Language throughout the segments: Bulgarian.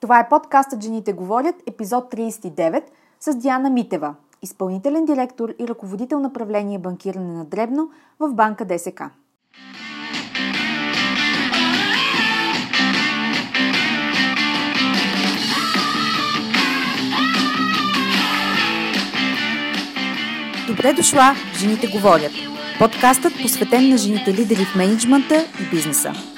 Това е подкастът Жените говорят, епизод 39 с Диана Митева, изпълнителен директор и ръководител на правление банкиране на Дребно в банка ДСК. Добре дошла Жените говорят. Подкастът посветен на жените лидери в менеджмента и бизнеса.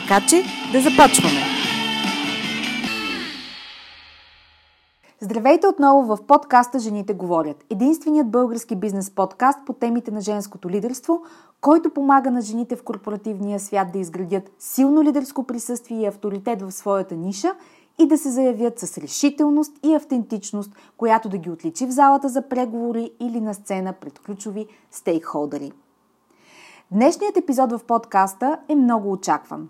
така че да започваме! Здравейте отново в подкаста Жените говорят. Единственият български бизнес подкаст по темите на женското лидерство, който помага на жените в корпоративния свят да изградят силно лидерско присъствие и авторитет в своята ниша и да се заявят с решителност и автентичност, която да ги отличи в залата за преговори или на сцена пред ключови стейкхолдери. Днешният епизод в подкаста е много очакван.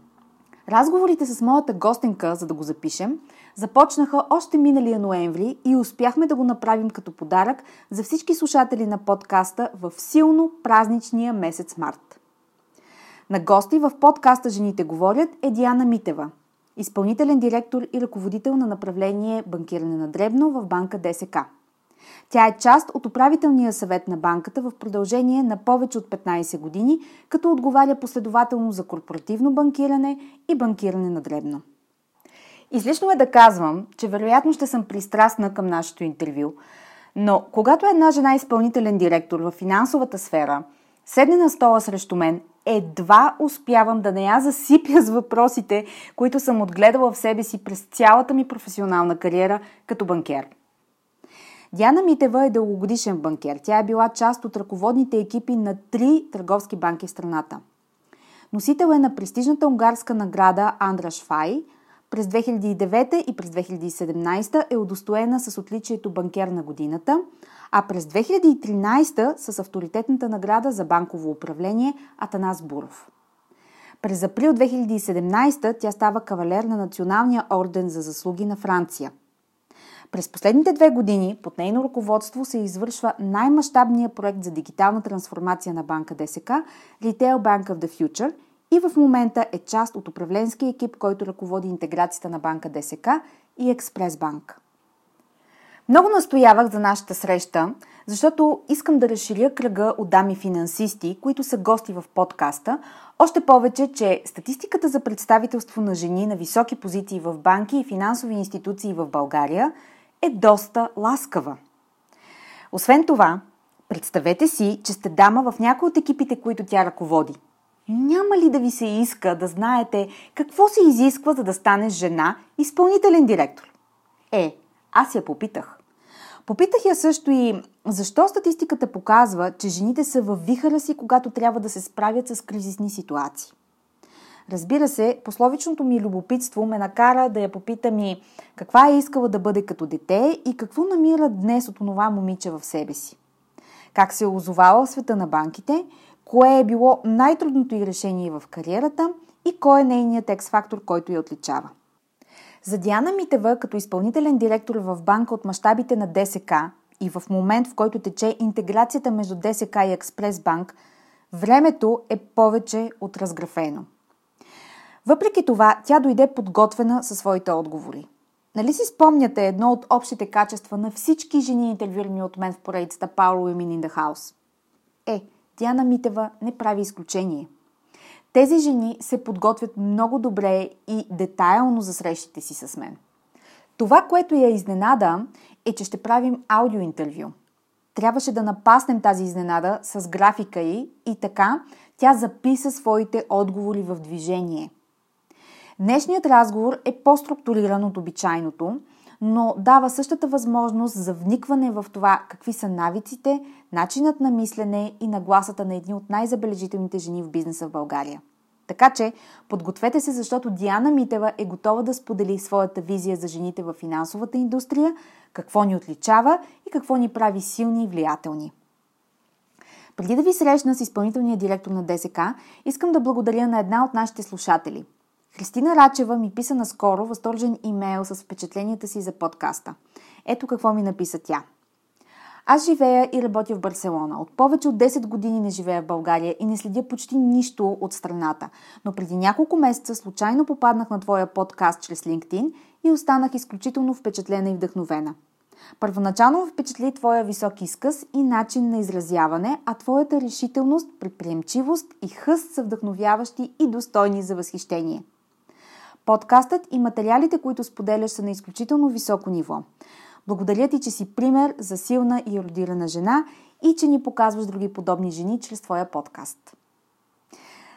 Разговорите с моята гостенка, за да го запишем, започнаха още миналия ноември и успяхме да го направим като подарък за всички слушатели на подкаста в силно празничния месец март. На гости в подкаста Жените говорят е Диана Митева, изпълнителен директор и ръководител на направление банкиране на дребно в банка ДСК – тя е част от управителния съвет на банката в продължение на повече от 15 години, като отговаря последователно за корпоративно банкиране и банкиране на дребно. Излишно е да казвам, че вероятно ще съм пристрастна към нашето интервю, но когато една жена изпълнителен директор в финансовата сфера седне на стола срещу мен, едва успявам да не я засипя с въпросите, които съм отгледала в себе си през цялата ми професионална кариера като банкер – Диана Митева е дългогодишен банкер. Тя е била част от ръководните екипи на три търговски банки в страната. Носител е на престижната унгарска награда Андраш Фай. През 2009 и през 2017 е удостоена с отличието банкер на годината, а през 2013 с авторитетната награда за банково управление Атанас Буров. През април 2017 тя става кавалер на Националния орден за заслуги на Франция – през последните две години под нейно ръководство се извършва най-мащабният проект за дигитална трансформация на банка ДСК Retail Bank of the Future и в момента е част от управленския екип, който ръководи интеграцията на банка ДСК и Експрес Банк. Много настоявах за нашата среща, защото искам да разширя кръга от дами финансисти, които са гости в подкаста, още повече, че статистиката за представителство на жени на високи позиции в банки и финансови институции в България – е доста ласкава. Освен това, представете си, че сте дама в някои от екипите, които тя ръководи. Няма ли да ви се иска да знаете какво се изисква, за да станеш жена изпълнителен директор? Е, аз я попитах. Попитах я също и защо статистиката показва, че жените са във вихара си, когато трябва да се справят с кризисни ситуации. Разбира се, пословичното ми любопитство ме накара да я попитам и каква е искала да бъде като дете и какво намира днес от това момиче в себе си. Как се е озовала в света на банките, кое е било най-трудното й решение в кариерата и кой е нейният екс-фактор, който я отличава. За Диана Митева, като изпълнителен директор в банка от мащабите на ДСК и в момент, в който тече интеграцията между ДСК и Експрес Банк, времето е повече от разграфено – въпреки това, тя дойде подготвена със своите отговори. Нали си спомняте едно от общите качества на всички жени, интервюирани от мен в поредицата Power Women in the House? Е, Диана Митева не прави изключение. Тези жени се подготвят много добре и детайлно за срещите си с мен. Това, което я изненада, е, че ще правим аудиоинтервю. Трябваше да напаснем тази изненада с графика й и така тя записа своите отговори в движение – Днешният разговор е по-структуриран от обичайното, но дава същата възможност за вникване в това какви са навиците, начинът на мислене и нагласата на едни от най-забележителните жени в бизнеса в България. Така че подгответе се, защото Диана Митева е готова да сподели своята визия за жените в финансовата индустрия, какво ни отличава и какво ни прави силни и влиятелни. Преди да ви срещна с изпълнителния директор на ДСК, искам да благодаря на една от нашите слушатели. Христина Рачева ми писа наскоро възторжен имейл с впечатленията си за подкаста. Ето какво ми написа тя. Аз живея и работя в Барселона. От повече от 10 години не живея в България и не следя почти нищо от страната. Но преди няколко месеца случайно попаднах на твоя подкаст чрез LinkedIn и останах изключително впечатлена и вдъхновена. Първоначално впечатли твоя висок изказ и начин на изразяване, а твоята решителност, предприемчивост и хъст са вдъхновяващи и достойни за възхищение. Подкастът и материалите, които споделяш, са на изключително високо ниво. Благодаря ти, че си пример за силна и родирана жена и че ни показваш други подобни жени чрез твоя подкаст.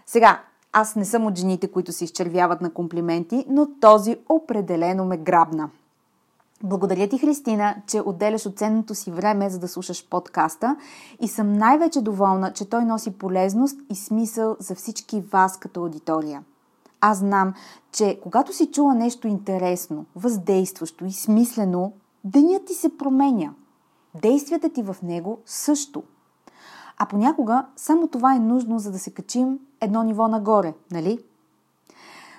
Сега, аз не съм от жените, които се изчервяват на комплименти, но този определено ме грабна – благодаря ти, Христина, че отделяш от си време, за да слушаш подкаста и съм най-вече доволна, че той носи полезност и смисъл за всички вас като аудитория. Аз знам, че когато си чула нещо интересно, въздействащо и смислено, денят ти се променя. Действията ти в него също. А понякога само това е нужно, за да се качим едно ниво нагоре, нали?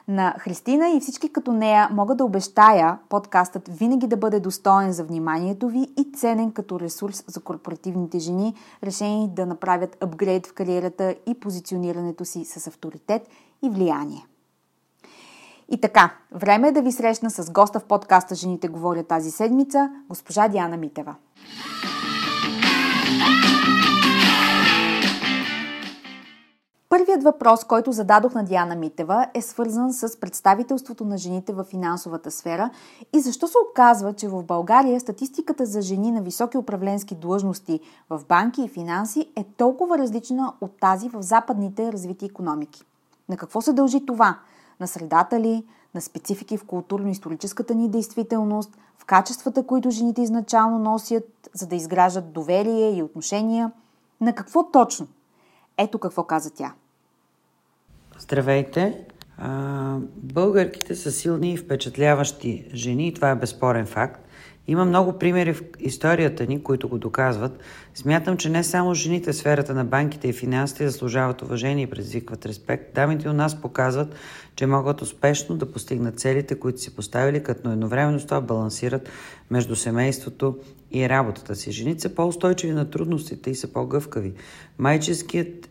На Христина и всички като нея мога да обещая подкастът винаги да бъде достоен за вниманието ви и ценен като ресурс за корпоративните жени, решени да направят апгрейд в кариерата и позиционирането си с авторитет и влияние. И така, време е да ви срещна с госта в подкаста Жените говорят тази седмица, госпожа Диана Митева. Първият въпрос, който зададох на Диана Митева е свързан с представителството на жените в финансовата сфера и защо се оказва, че в България статистиката за жени на високи управленски длъжности в банки и финанси е толкова различна от тази в западните развити економики. На какво се дължи това? На средата ли? На специфики в културно-историческата ни действителност? В качествата, които жените изначално носят, за да изграждат доверие и отношения? На какво точно? Ето какво каза тя. Здравейте! А, българките са силни и впечатляващи жени това е безспорен факт. Има много примери в историята ни, които го доказват. Смятам, че не само жените в сферата на банките и финансите заслужават уважение и предизвикват респект. Дамите у нас показват, че могат успешно да постигнат целите, които си поставили, като едновременно с това балансират между семейството и работата си. Жените са по-устойчиви на трудностите и са по-гъвкави. Майческият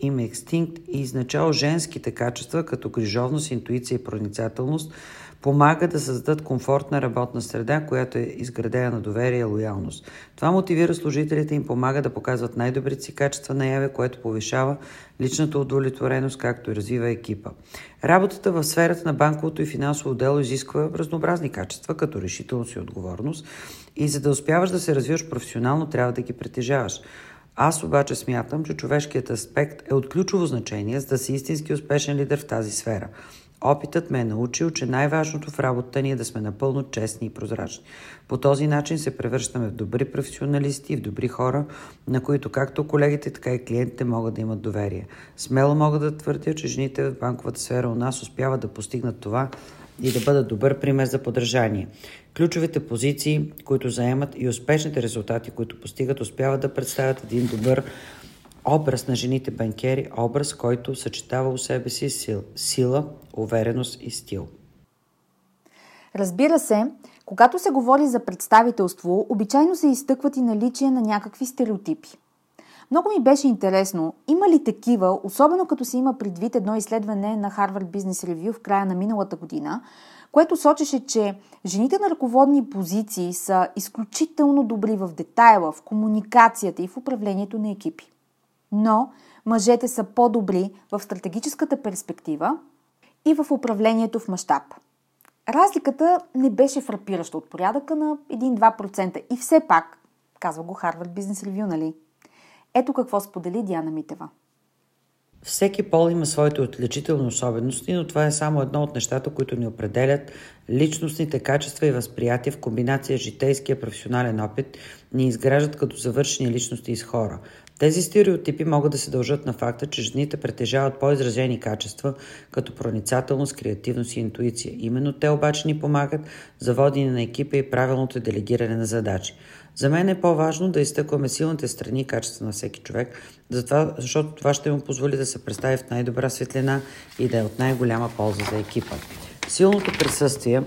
им екстинкт и изначало женските качества, като грижовност, интуиция и проницателност, помага да създадат комфортна работна среда, която е изградена на доверие и лоялност. Това мотивира служителите им помага да показват най-добрите си качества наяве, което повишава личната удовлетвореност, както и развива екипа. Работата в сферата на банковото и финансово дело изисква разнообразни качества, като решителност и отговорност. И за да успяваш да се развиваш професионално, трябва да ги притежаваш. Аз обаче смятам, че човешкият аспект е от ключово значение, за да си истински успешен лидер в тази сфера. Опитът ме е научил, че най-важното в работата ни е да сме напълно честни и прозрачни. По този начин се превръщаме в добри професионалисти и в добри хора, на които както колегите, така и клиентите могат да имат доверие. Смело мога да твърдя, че жените в банковата сфера у нас успяват да постигнат това и да бъдат добър пример за подражание. Ключовите позиции, които заемат и успешните резултати, които постигат, успяват да представят един добър образ на жените банкери, образ, който съчетава у себе си сил, сила, увереност и стил. Разбира се, когато се говори за представителство, обичайно се изтъкват и наличие на някакви стереотипи. Много ми беше интересно, има ли такива, особено като се има предвид едно изследване на Harvard Business Review в края на миналата година, което сочеше, че жените на ръководни позиции са изключително добри в детайла, в комуникацията и в управлението на екипи. Но мъжете са по-добри в стратегическата перспектива и в управлението в мащаб. Разликата не беше фрапираща от порядъка на 1-2% и все пак, казва го Harvard Business Review, нали? Ето какво сподели Диана Митева. Всеки пол има своите отличителни особености, но това е само едно от нещата, които ни определят личностните качества и възприятия в комбинация с житейския професионален опит ни изграждат като завършени личности и с хора. Тези стереотипи могат да се дължат на факта, че жените притежават по-изражени качества, като проницателност, креативност и интуиция. Именно те обаче ни помагат за водене на екипа и правилното делегиране на задачи. За мен е по-важно да изтъкваме силните страни и качества на всеки човек, затова, защото това ще му позволи да се представи в най-добра светлина и да е от най-голяма полза за екипа. Силното присъствие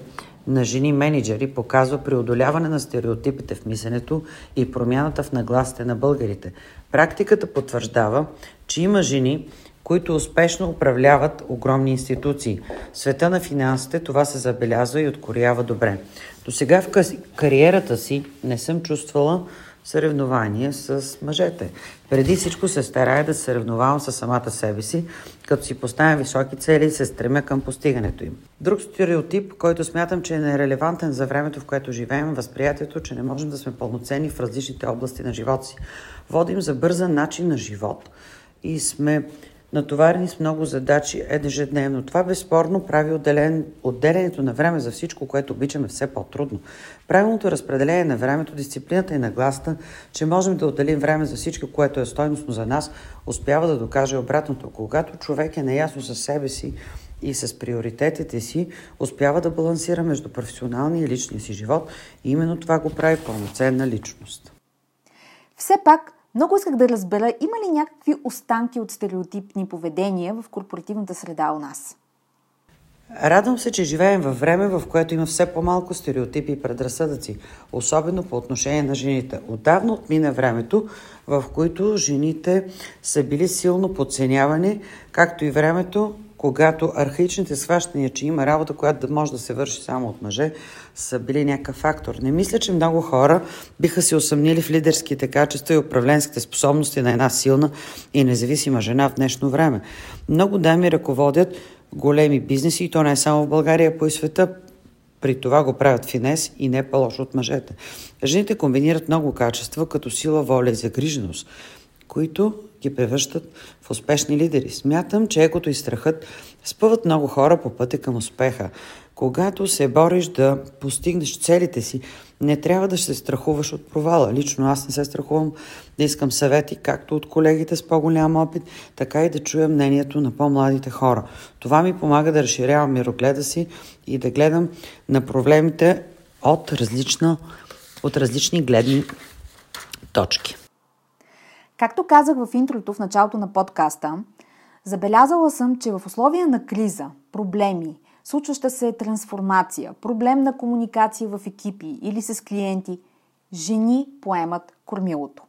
на жени менеджери показва преодоляване на стереотипите в мисленето и промяната в нагласите на българите. Практиката потвърждава, че има жени, които успешно управляват огромни институции. В света на финансите това се забелязва и откорява добре. До сега в кариерата си не съм чувствала съревнования с мъжете. Преди всичко се старая да се съревновавам с самата себе си, като си поставям високи цели и се стремя към постигането им. Друг стереотип, който смятам, че е нерелевантен за времето, в което живеем, е възприятието, че не можем да сме пълноценни в различните области на живота си. Водим за бързан начин на живот и сме натоварени с много задачи ежедневно. Това безспорно прави отделен, отделянето на време за всичко, което обичаме, все по-трудно. Правилното разпределение на времето, дисциплината и нагласта, че можем да отделим време за всичко, което е стойностно за нас, успява да докаже обратното. Когато човек е наясно със себе си и с приоритетите си, успява да балансира между професионалния и личния си живот и именно това го прави пълноценна личност. Все пак, много исках да разбера има ли някакви останки от стереотипни поведения в корпоративната среда у нас. Радвам се, че живеем във време, в което има все по-малко стереотипи и предразсъдъци, особено по отношение на жените. Отдавна отмина времето, в които жените са били силно подценявани, както и времето, когато архаичните схващания, че има работа, която да може да се върши само от мъже, са били някакъв фактор. Не мисля, че много хора биха се усъмнили в лидерските качества и управленските способности на една силна и независима жена в днешно време. Много дами ръководят големи бизнеси и то не е само в България, по и света. При това го правят финес и не по-лошо от мъжете. Жените комбинират много качества, като сила, воля и загриженост, които ги превръщат в успешни лидери. Смятам, че екото и страхът спъват много хора по пътя към успеха. Когато се бориш да постигнеш целите си, не трябва да се страхуваш от провала. Лично аз не се страхувам да искам съвети както от колегите с по-голям опит, така и да чуя мнението на по-младите хора. Това ми помага да разширявам мирогледа си и да гледам на проблемите от, различна, от различни гледни точки. Както казах в интрото в началото на подкаста, забелязала съм, че в условия на криза, проблеми, случваща се трансформация, проблем на комуникация в екипи или с клиенти, жени поемат кормилото.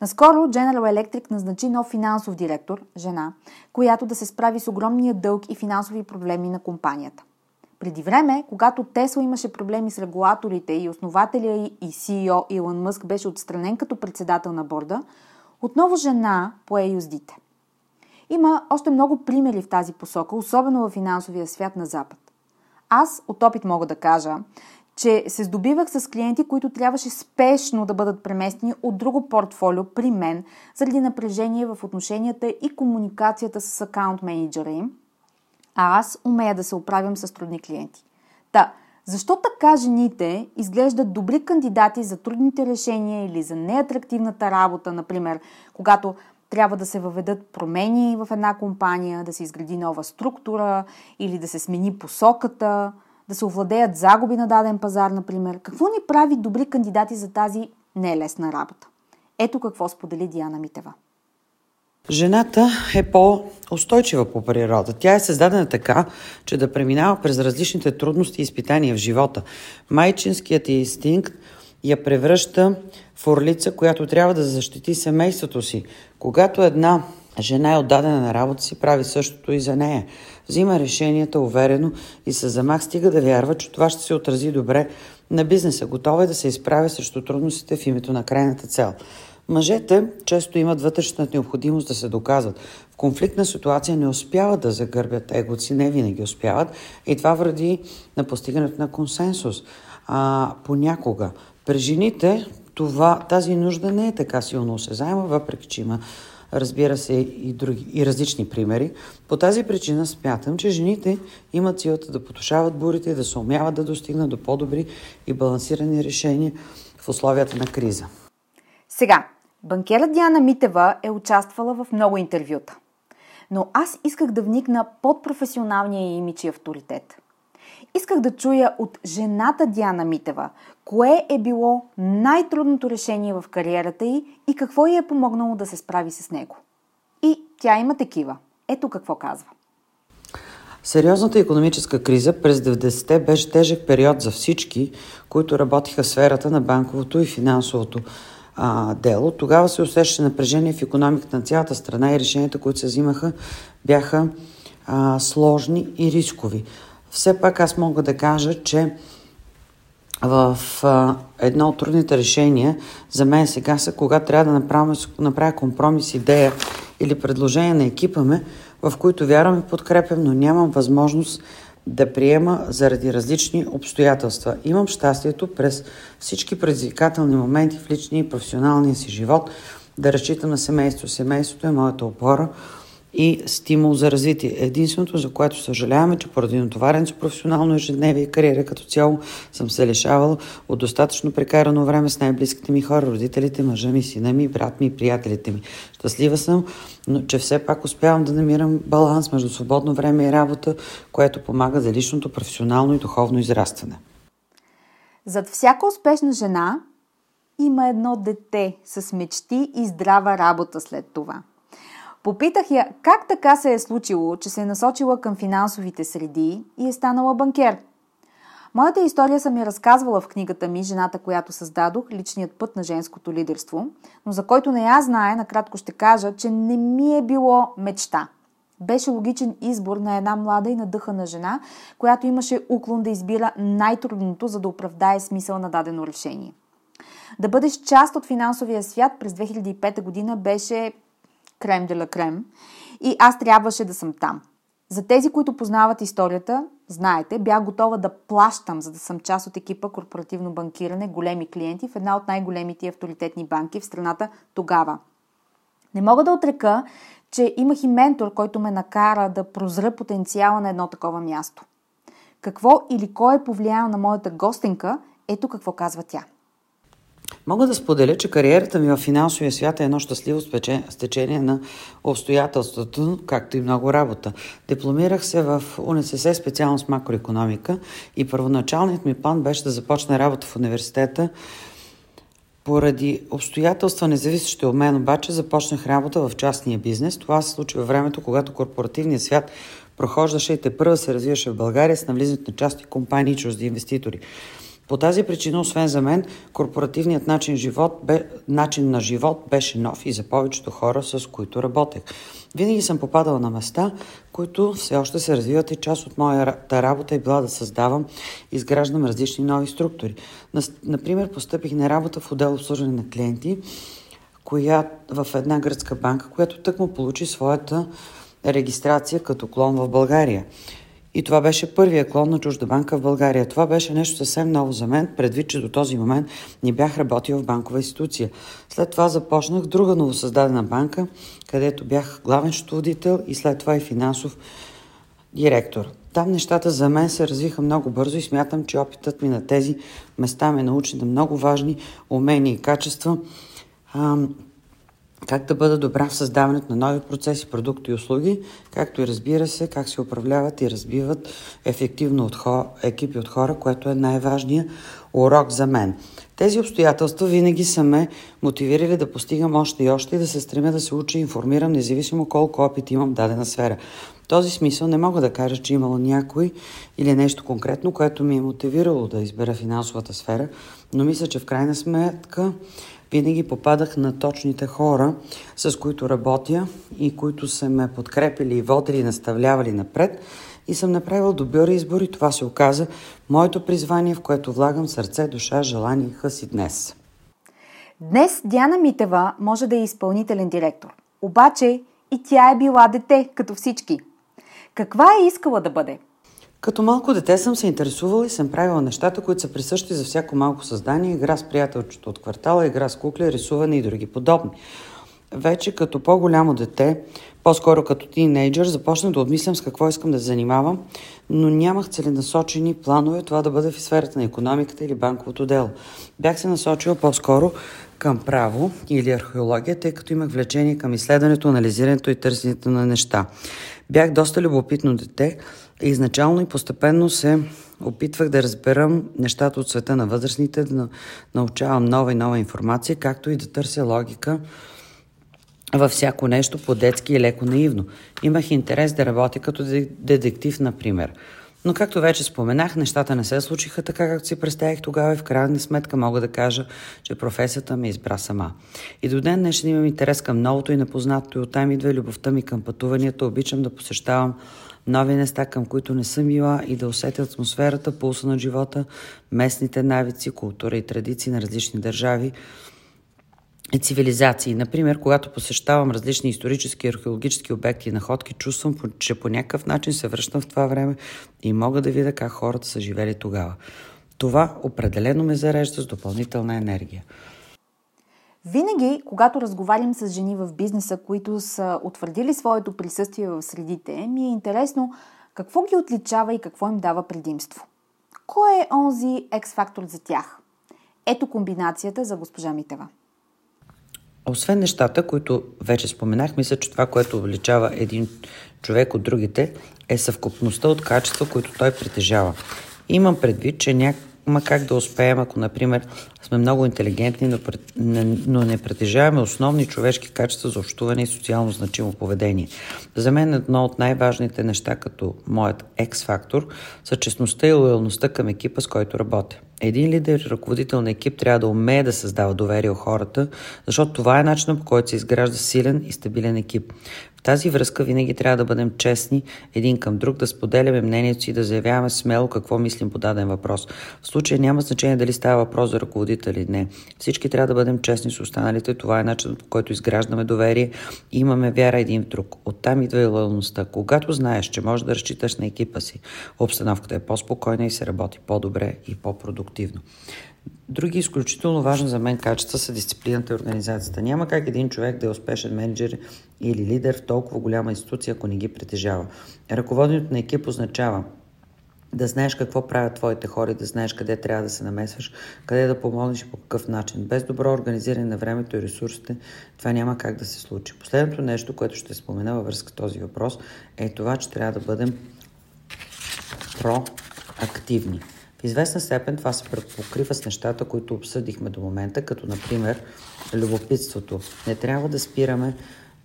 Наскоро General Electric назначи нов финансов директор, жена, която да се справи с огромния дълг и финансови проблеми на компанията. Преди време, когато Тесла имаше проблеми с регулаторите и основателя и CEO Илон Мъск беше отстранен като председател на борда, отново жена пое юздите. Има още много примери в тази посока, особено в финансовия свят на Запад. Аз от опит мога да кажа, че се здобивах с клиенти, които трябваше спешно да бъдат преместени от друго портфолио при мен, заради напрежение в отношенията и комуникацията с акаунт менеджера им, а аз умея да се оправям с трудни клиенти. Та, защо така жените изглеждат добри кандидати за трудните решения или за неатрактивната работа, например, когато трябва да се въведат промени в една компания, да се изгради нова структура или да се смени посоката, да се овладеят загуби на даден пазар, например. Какво ни прави добри кандидати за тази нелесна работа? Ето какво сподели Диана Митева. Жената е по-устойчива по природа. Тя е създадена така, че да преминава през различните трудности и изпитания в живота. Майчинският инстинкт я превръща в орлица, която трябва да защити семейството си. Когато една жена е отдадена на работа си, прави същото и за нея. Взима решенията уверено и с замах стига да вярва, че това ще се отрази добре на бизнеса. Готова е да се изправя срещу трудностите в името на крайната цел. Мъжете често имат вътрешната необходимост да се доказват. В конфликтна ситуация не успяват да загърбят егото си, не винаги успяват и това вреди на постигането на консенсус. А, понякога. При жените това, тази нужда не е така силно осезаема, въпреки че има разбира се и, други, и различни примери. По тази причина смятам, че жените имат силата да потушават бурите и да се умяват да достигнат до по-добри и балансирани решения в условията на криза. Сега, банкерът Диана Митева е участвала в много интервюта. Но аз исках да вникна под професионалния имидж и авторитет – Исках да чуя от жената Диана Митева, кое е било най-трудното решение в кариерата й и какво й е помогнало да се справи с него. И тя има такива. Ето какво казва. Сериозната економическа криза през 90-те беше тежък период за всички, които работиха в сферата на банковото и финансовото а, дело. Тогава се усещаше напрежение в економиката на цялата страна и решенията, които се взимаха, бяха а, сложни и рискови все пак аз мога да кажа, че в а, едно от трудните решения за мен сега са, когато трябва да направя, направя компромис, идея или предложение на екипа ме, в които вярвам и подкрепям, но нямам възможност да приема заради различни обстоятелства. Имам щастието през всички предизвикателни моменти в личния и професионалния си живот да разчитам на семейство. Семейството е моята опора, и стимул за развитие. Единственото, за което съжаляваме, че поради натовареното професионално ежедневие и кариера като цяло съм се лишавал от достатъчно прекарано време с най-близките ми хора, родителите, мъжа ми, сина ми, брат ми и приятелите ми. Щастлива съм, но че все пак успявам да намирам баланс между свободно време и работа, което помага за личното професионално и духовно израстване. Зад всяка успешна жена има едно дете с мечти и здрава работа след това – Попитах я как така се е случило, че се е насочила към финансовите среди и е станала банкер. Моята история съм я разказвала в книгата ми «Жената, която създадох. Личният път на женското лидерство», но за който не я знае, накратко ще кажа, че не ми е било мечта. Беше логичен избор на една млада и надъхана жена, която имаше уклон да избира най-трудното, за да оправдае смисъл на дадено решение. Да бъдеш част от финансовия свят през 2005 година беше крем де ла крем. И аз трябваше да съм там. За тези, които познават историята, знаете, бях готова да плащам, за да съм част от екипа корпоративно банкиране, големи клиенти в една от най-големите авторитетни банки в страната тогава. Не мога да отрека, че имах и ментор, който ме накара да прозра потенциала на едно такова място. Какво или кой е повлиял на моята гостенка, ето какво казва тя. Мога да споделя, че кариерата ми в финансовия свят е едно щастливо стечение на обстоятелството, както и много работа. Дипломирах се в УНСС специалност макроекономика и първоначалният ми план беше да започна работа в университета. Поради обстоятелства, независещи от мен, обаче, започнах работа в частния бизнес. Това се случи във времето, когато корпоративният свят прохождаше и те първа се развиваше в България с навлизането на частни компании и чужди инвеститори. По тази причина, освен за мен, корпоративният начин, живот бе, начин на живот беше нов и за повечето хора, с които работех. Винаги съм попадала на места, които все още се развиват и част от моята работа е била да създавам и изграждам различни нови структури. Например, постъпих на работа в отдел обслужване на клиенти, коя, в една гръцка банка, която тъкмо получи своята регистрация като клон в България. И това беше първия клон на чужда банка в България. Това беше нещо съвсем ново за мен, предвид, че до този момент не бях работил в банкова институция. След това започнах друга новосъздадена банка, където бях главен счетоводител и след това и финансов директор. Там нещата за мен се развиха много бързо и смятам, че опитът ми на тези места ме научи на много важни умения и качества, как да бъда добра в създаването на нови процеси, продукти и услуги, както и разбира се, как се управляват и разбиват ефективно от хо... екипи от хора, което е най-важният урок за мен. Тези обстоятелства винаги са ме мотивирали да постигам още и още и да се стремя да се уча и информирам, независимо колко опит имам в дадена сфера. В този смисъл не мога да кажа, че имало някой или нещо конкретно, което ми е мотивирало да избера финансовата сфера, но мисля, че в крайна сметка винаги попадах на точните хора, с които работя и които са ме подкрепили и водили, наставлявали напред и съм направил добър избор и това се оказа моето призвание, в което влагам сърце, душа, желание и хъс и днес. Днес Диана Митева може да е изпълнителен директор. Обаче и тя е била дете, като всички. Каква е искала да бъде? Като малко дете съм се интересувала и съм правила нещата, които са присъщи за всяко малко създание, игра с приятелчето от квартала, игра с кукли, рисуване и други подобни. вече като по-голямо дете, по-скоро като тинейджър, започнах да обмислям с какво искам да занимавам, но нямах целенасочени планове това да бъде в сферата на економиката или банковото дело. Бях се насочила по-скоро към право или археология, тъй като имах влечение към изследването, анализирането и търсенето на неща. Бях доста любопитно дете изначално и постепенно се опитвах да разберам нещата от света на възрастните, да научавам нова и нова информация, както и да търся логика във всяко нещо по-детски и леко наивно. Имах интерес да работя като детектив, например. Но както вече споменах, нещата не се случиха така, както си представих тогава и в крайна сметка мога да кажа, че професията ме избра сама. И до ден днешен имам интерес към новото и непознатото и оттам идва любовта ми към пътуванията. Обичам да посещавам нови места, към които не съм била и да усетя атмосферата, пулса на живота, местните навици, култура и традиции на различни държави и цивилизации. Например, когато посещавам различни исторически и археологически обекти и находки, чувствам, че по някакъв начин се връщам в това време и мога да видя как хората са живели тогава. Това определено ме зарежда с допълнителна енергия. Винаги, когато разговарям с жени в бизнеса, които са утвърдили своето присъствие в средите, ми е интересно какво ги отличава и какво им дава предимство. Кой е онзи екс-фактор за тях? Ето комбинацията за госпожа Митева. Освен нещата, които вече споменах, мисля, че това, което увеличава един човек от другите, е съвкупността от качества, които той притежава. Имам предвид, че няма как да успеем, ако, например, сме много интелигентни, но, не притежаваме основни човешки качества за общуване и социално значимо поведение. За мен едно от най-важните неща, като моят екс-фактор, са честността и лоялността към екипа, с който работя. Един лидер ръководител на екип трябва да умее да създава доверие у хората, защото това е начинът по който се изгражда силен и стабилен екип тази връзка винаги трябва да бъдем честни един към друг, да споделяме мнението си, да заявяваме смело какво мислим по даден въпрос. В случая няма значение дали става въпрос за ръководител или не. Всички трябва да бъдем честни с останалите. Това е начинът по който изграждаме доверие и имаме вяра един в друг. Оттам идва и лоялността. Когато знаеш, че можеш да разчиташ на екипа си, обстановката е по-спокойна и се работи по-добре и по-продуктивно. Други изключително важни за мен качества са дисциплината и организацията. Няма как един човек да е успешен менеджер или лидер в толкова голяма институция, ако не ги притежава. Ръководенето на екип означава да знаеш какво правят твоите хора, да знаеш къде трябва да се намесваш, къде да помогнеш и по какъв начин. Без добро организиране на времето и ресурсите, това няма как да се случи. Последното нещо, което ще спомена във връзка с този въпрос, е това, че трябва да бъдем проактивни. В известна степен това се покрива с нещата, които обсъдихме до момента, като например любопитството. Не трябва да спираме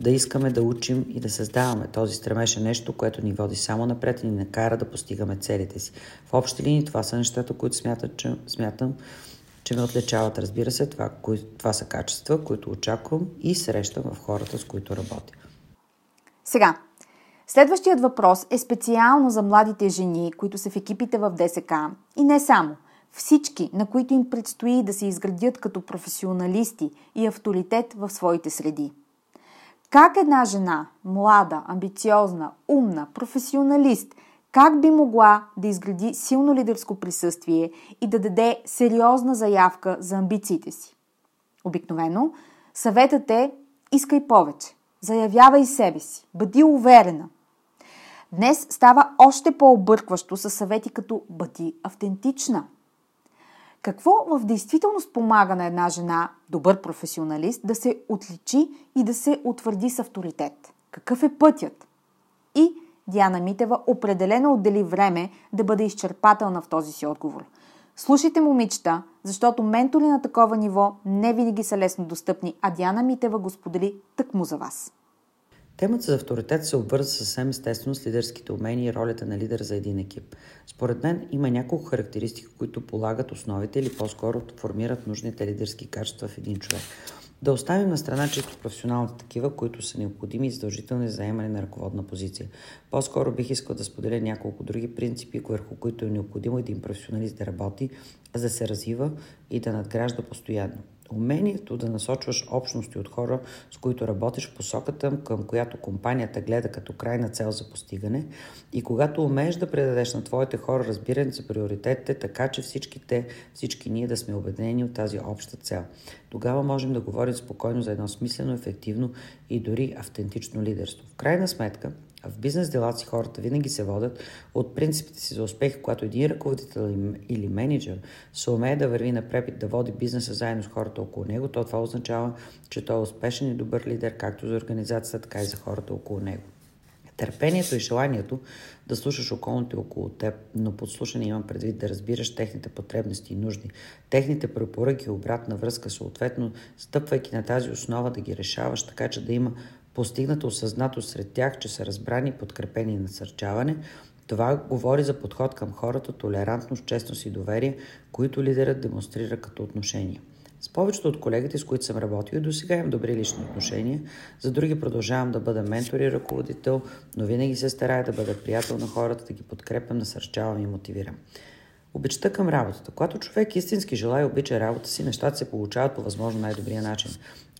да искаме да учим и да създаваме. Този стремеж е нещо, което ни води само напред и ни накара да постигаме целите си. В общи линии това са нещата, които смятат, че, смятам, че ме отличават. Разбира се, това, кои, това са качества, които очаквам и срещам в хората, с които работя. Сега, Следващият въпрос е специално за младите жени, които са в екипите в ДСК и не само. Всички, на които им предстои да се изградят като професионалисти и авторитет в своите среди. Как една жена, млада, амбициозна, умна, професионалист, как би могла да изгради силно лидерско присъствие и да даде сериозна заявка за амбициите си? Обикновено, съветът е искай повече, заявявай себе си, бъди уверена – Днес става още по-объркващо със съвети като бъди автентична. Какво в действителност помага на една жена, добър професионалист, да се отличи и да се утвърди с авторитет? Какъв е пътят? И Диана Митева определено отдели време да бъде изчерпателна в този си отговор. Слушайте, момичета, защото ментори на такова ниво не винаги са лесно достъпни, а Диана Митева го сподели тъкмо за вас. Темата за авторитет се обвърза съвсем естествено с лидерските умения и ролята на лидер за един екип. Според мен има няколко характеристики, които полагат основите или по-скоро формират нужните лидерски качества в един човек. Да оставим на страна чисто професионалните такива, които са необходими и задължителни за заемане на ръководна позиция. По-скоро бих искал да споделя няколко други принципи, върху които е необходимо един професионалист да работи, за да се развива и да надгражда постоянно. Умението да насочваш общности от хора, с които работиш в посоката, към която компанията гледа като крайна цел за постигане и когато умееш да предадеш на твоите хора разбиране за приоритетите, така че всички те, всички ние да сме убедени от тази обща цел. Тогава можем да говорим спокойно за едно смислено, ефективно и дори автентично лидерство. В крайна сметка, в бизнес делата си хората винаги се водят от принципите си за успех, когато един ръководител или менеджер се умее да върви напред да води бизнеса заедно с хората около него, то това означава, че той е успешен и добър лидер както за организацията, така и за хората около него. Търпението и желанието да слушаш околните около теб, но подслушане имам предвид да разбираш техните потребности и нужди, техните препоръки и обратна връзка, съответно, стъпвайки на тази основа да ги решаваш, така че да има постигната осъзнато сред тях, че са разбрани, подкрепени и насърчаване, това говори за подход към хората, толерантност, честност и доверие, които лидерът демонстрира като отношение. С повечето от колегите, с които съм работил и до сега имам добри лични отношения, за други продължавам да бъда ментор и ръководител, но винаги се старая да бъда приятел на хората, да ги подкрепям, насърчавам и мотивирам. Обичта към работата. Когато човек истински желая и обича работа си, нещата се получават по възможно най-добрия начин.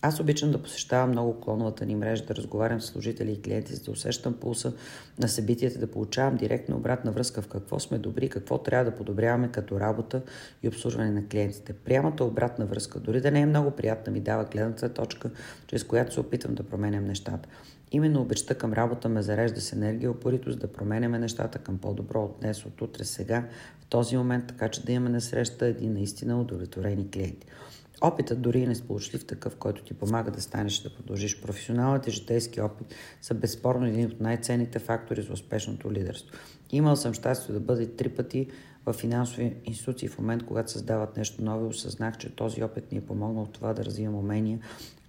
Аз обичам да посещавам много клоновата ни мрежа, да разговарям с служители и клиенти, за да усещам пулса на събитията, да получавам директна обратна връзка в какво сме добри, какво трябва да подобряваме като работа и обслужване на клиентите. Приямата обратна връзка, дори да не е много приятна, ми дава гледната точка, чрез която се опитвам да променям нещата. Именно обичта към работа ме зарежда с енергия и опоритост да променяме нещата към по-добро от днес, от утре, сега, в този момент, така че да имаме на среща един наистина удовлетворени клиенти. Опитът, дори и несполучлив такъв, който ти помага да станеш и да продължиш професионалните житейски опит, са безспорно един от най-ценните фактори за успешното лидерство. Имал съм щастие да бъда и три пъти в финансови институции в момент, когато създават нещо ново, осъзнах, че този опит ми е помогнал това да развивам умения,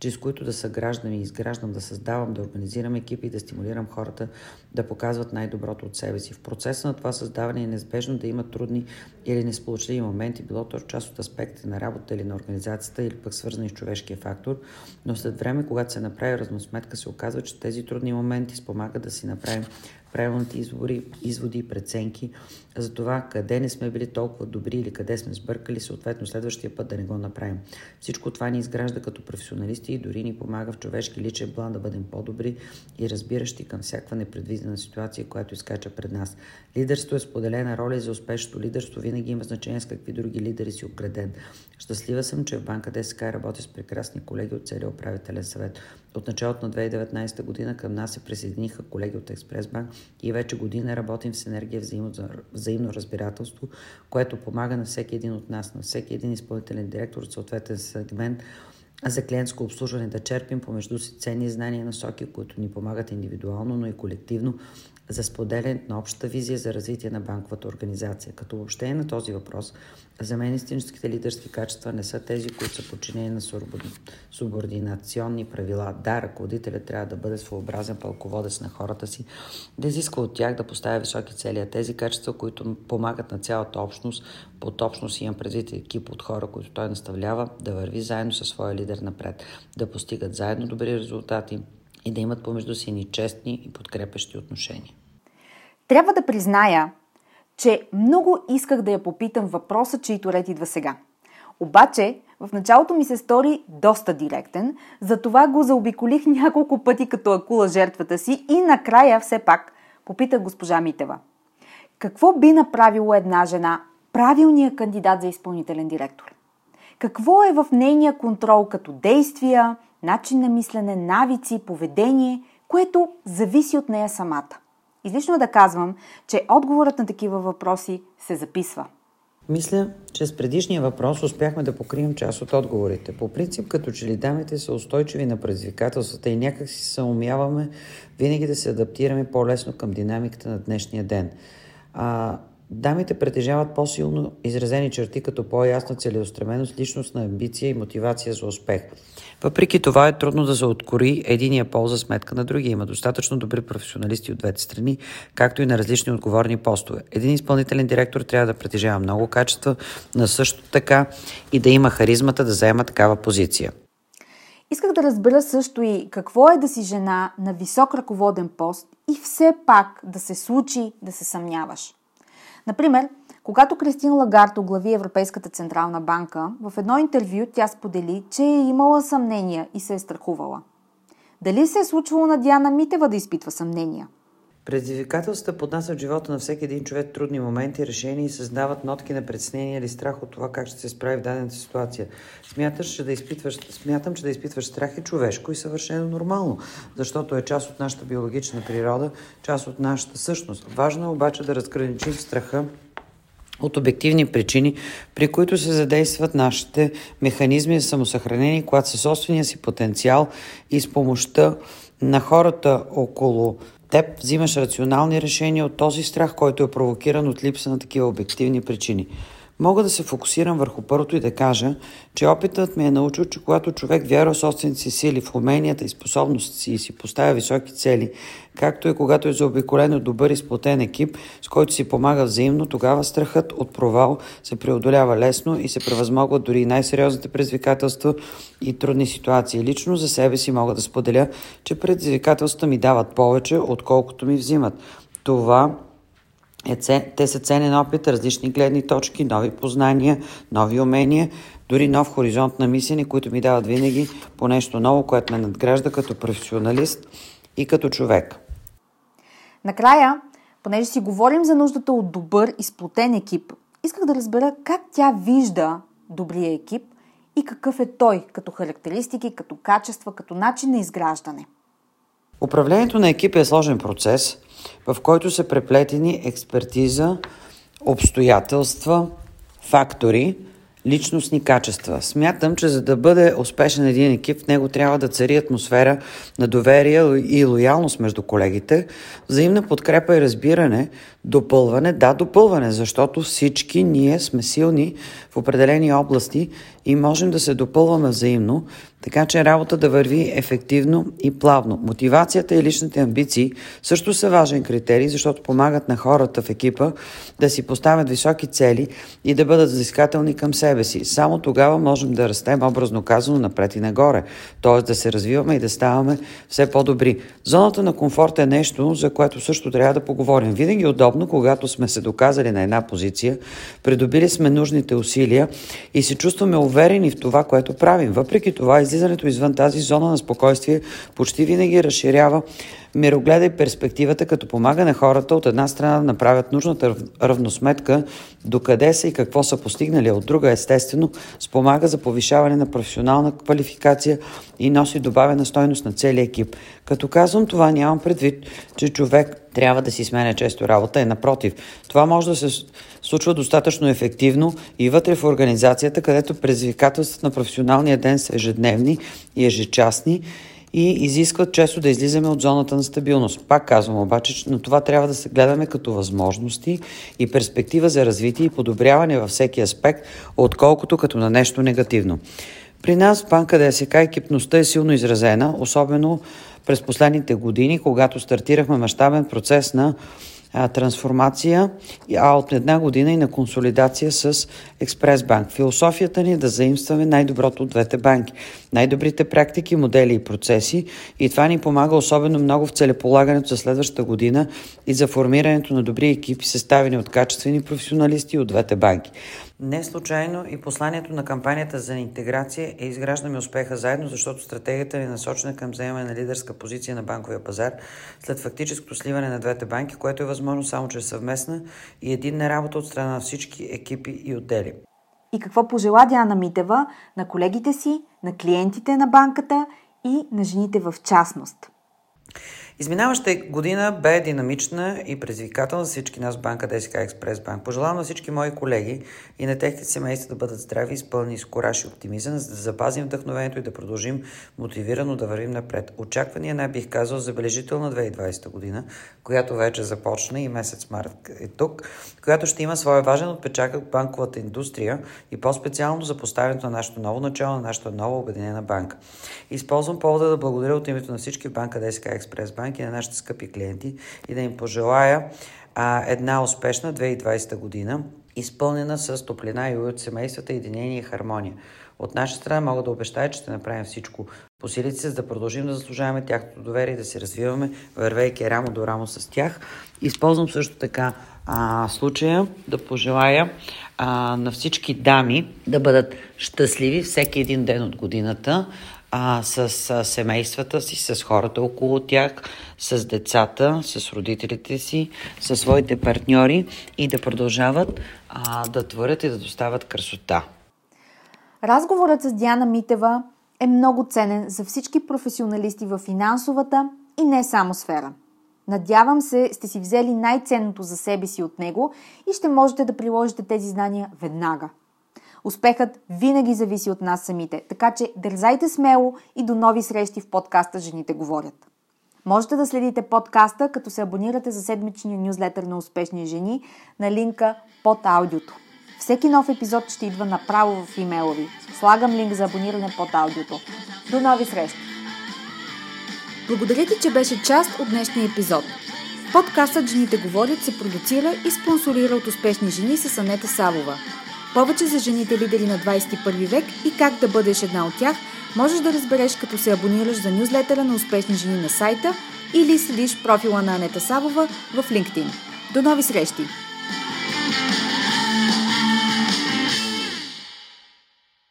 чрез които да съграждам и изграждам, да създавам, да организирам екипи и да стимулирам хората да показват най-доброто от себе си. В процеса на това създаване е неизбежно да има трудни или несполучливи моменти, било то част от аспектите на работа или на организацията, или пък свързани с човешкия фактор, но след време, когато се направи разносметка, се оказва, че тези трудни моменти спомагат да си направим правилните извори, изводи и преценки за това къде не сме били толкова добри или къде сме сбъркали, съответно следващия път да не го направим. Всичко това ни изгражда като професионалисти и дори ни помага в човешки личен план да бъдем по-добри и разбиращи към всяка непредвидена ситуация, която изкача пред нас. Лидерство е споделена роля и за успешното лидерство винаги има значение с какви други лидери си обграден. Щастлива съм, че в банка ДСК работи с прекрасни колеги от целия управителен съвет. От началото на 2019 година към нас се присъединиха колеги от Експресбанк и вече година работим в синергия взаимно, взаимно разбирателство, което помага на всеки един от нас, на всеки един изпълнителен директор от съответен сегмент за клиентско обслужване да черпим помежду си ценни знания и насоки, които ни помагат индивидуално, но и колективно за споделянето на общата визия за развитие на банковата организация. Като въобще на този въпрос, за мен истинските лидерски качества не са тези, които са подчинени на субординационни правила. Да, ръководителят трябва да бъде своеобразен пълководец на хората си, да изисква от тях да поставя високи цели, а тези качества, които помагат на цялата общност, под общност имам предвид екип от хора, които той наставлява, да върви заедно със своя лидер напред, да постигат заедно добри резултати, и да имат помежду си ни честни и подкрепещи отношения. Трябва да призная, че много исках да я попитам въпроса, чието ред идва сега. Обаче, в началото ми се стори доста директен, затова го заобиколих няколко пъти като акула жертвата си и накрая все пак попитах госпожа Митева. Какво би направило една жена правилния кандидат за изпълнителен директор? Какво е в нейния контрол като действия, начин на мислене, навици, поведение, което зависи от нея самата. Излишно е да казвам, че отговорът на такива въпроси се записва. Мисля, че с предишния въпрос успяхме да покрием част от отговорите. По принцип, като че ли дамите са устойчиви на предизвикателствата и някак си се умяваме винаги да се адаптираме по-лесно към динамиката на днешния ден. А, Дамите притежават по-силно изразени черти като по-ясна целеустременост, личност на амбиция и мотивация за успех. Въпреки това е трудно да се откори единия пол за сметка на другия. Има достатъчно добри професионалисти от двете страни, както и на различни отговорни постове. Един изпълнителен директор трябва да притежава много качества, на също така и да има харизмата да заема такава позиция. Исках да разбера също и какво е да си жена на висок ръководен пост и все пак да се случи да се съмняваш. Например, Когато Кристин Лагард оглави Европейската централна банка, в едно интервю тя сподели, че е имала съмнения и се е страхувала. Дали се е случвало на Диана Митева да изпитва съмнения? Предизвикателствата поднасят живота на всеки един човек трудни моменти, решения и създават нотки на предснение или страх от това как ще се справи в дадената ситуация. Смяташ, че да изпитваш, смятам, че да изпитваш страх е човешко и съвършено нормално, защото е част от нашата биологична природа, част от нашата същност. Важно е обаче да разграничим страха от обективни причини, при които се задействат нашите механизми за самосъхранение, когато със собствения си потенциал и с помощта на хората около теб взимаш рационални решения от този страх, който е провокиран от липса на такива обективни причини. Мога да се фокусирам върху първото и да кажа, че опитът ми е научил, че когато човек вярва в собствените си сили, в уменията и способностите си и си поставя високи цели, както и когато е заобиколен от добър и сплотен екип, с който си помага взаимно, тогава страхът от провал се преодолява лесно и се превъзмогват дори и най-сериозните предизвикателства и трудни ситуации. Лично за себе си мога да споделя, че предизвикателствата ми дават повече, отколкото ми взимат. Това е, те са ценен опит, различни гледни точки, нови познания, нови умения, дори нов хоризонт на мислене, които ми дават винаги по нещо ново, което ме надгражда като професионалист и като човек. Накрая, понеже си говорим за нуждата от добър и сплотен екип, исках да разбера как тя вижда добрия екип и какъв е той като характеристики, като качества, като начин на изграждане. Управлението на екип е сложен процес, в който са преплетени експертиза, обстоятелства, фактори, личностни качества. Смятам, че за да бъде успешен един екип, в него трябва да цари атмосфера на доверие и лоялност между колегите, взаимна подкрепа и разбиране, допълване, да, допълване, защото всички ние сме силни в определени области и можем да се допълваме взаимно, така че работа да върви ефективно и плавно. Мотивацията и личните амбиции също са важен критерий, защото помагат на хората в екипа да си поставят високи цели и да бъдат взискателни към себе си. Само тогава можем да растем, образно казано, напред и нагоре, т.е. да се развиваме и да ставаме все по-добри. Зоната на комфорт е нещо, за което също трябва да поговорим. Винаги удобно, когато сме се доказали на една позиция, придобили сме нужните усилия и се чувстваме уверени в това, което правим. Въпреки това, излизането извън тази зона на спокойствие почти винаги разширява мирогледа и перспективата, като помага на хората от една страна да направят нужната равносметка до къде са и какво са постигнали, от друга естествено спомага за повишаване на професионална квалификация и носи добавена стойност на целия екип. Като казвам това, нямам предвид, че човек трябва да си сменя често работа, е напротив. Това може да се случва достатъчно ефективно и вътре в организацията, където предизвикателствата на професионалния ден са ежедневни и ежечасни и изискват често да излизаме от зоната на стабилност. Пак казвам обаче, че на това трябва да се гледаме като възможности и перспектива за развитие и подобряване във всеки аспект, отколкото като на нещо негативно. При нас в банка ДСК екипността е силно изразена, особено през последните години, когато стартирахме мащабен процес на трансформация, а от една година и на консолидация с Експресбанк. Философията ни е да заимстваме най-доброто от двете банки, най-добрите практики, модели и процеси и това ни помага особено много в целеполагането за следващата година и за формирането на добри екипи, съставени от качествени професионалисти от двете банки. Не случайно и посланието на кампанията за интеграция е изграждаме успеха заедно, защото стратегията ни е насочена към вземане на лидерска позиция на банковия пазар след фактическото сливане на двете банки, което е възможно само чрез съвместна и единна работа от страна на всички екипи и отдели. И какво пожела Диана Митева на колегите си, на клиентите на банката и на жените в частност? Изминаваща година бе динамична и предизвикателна за всички нас банка ДСК Експрес Банк. Пожелавам на всички мои колеги и на техните семейства да бъдат здрави, изпълни с кораж и оптимизъм, за да запазим вдъхновението и да продължим мотивирано да вървим напред. Очаквания най бих казал забележителна 2020 година, която вече започна и месец март е тук, която ще има своя важен отпечатък в банковата индустрия и по-специално за поставянето на нашето ново начало, на нашата нова обединена банка. Използвам повода да благодаря от името на всички в банка ДСК Експрес Банк банки, на нашите скъпи клиенти и да им пожелая а, една успешна 2020 година изпълнена с топлина и уют семействата, единение и хармония. От наша страна мога да обещая, че ще направим всичко по силите се, за да продължим да заслужаваме тяхното доверие и да се развиваме, вървейки рамо до рамо с тях. Използвам също така а, случая да пожелая а, на всички дами да бъдат щастливи всеки един ден от годината а, с, с семействата си, с хората около тях, с децата, с родителите си, с своите партньори и да продължават а, да творят и да достават красота. Разговорът с Диана Митева е много ценен за всички професионалисти в финансовата и не само сфера. Надявам се, сте си взели най-ценното за себе си от него и ще можете да приложите тези знания веднага. Успехът винаги зависи от нас самите, така че дързайте смело и до нови срещи в подкаста Жените говорят. Можете да следите подкаста, като се абонирате за седмичния нюзлетър на успешни жени на линка под аудиото. Всеки нов епизод ще идва направо в имейла ви. Слагам линк за абониране под аудиото. До нови срещи! Благодаря ти, че беше част от днешния епизод. Подкастът Жените говорят се продуцира и спонсорира от успешни жени с Анета Савова. Повече за жените лидери на 21 век и как да бъдеш една от тях можеш да разбереш като се абонираш за нюзлетера на успешни жени на сайта или следиш профила на Анета Савова в LinkedIn. До нови срещи!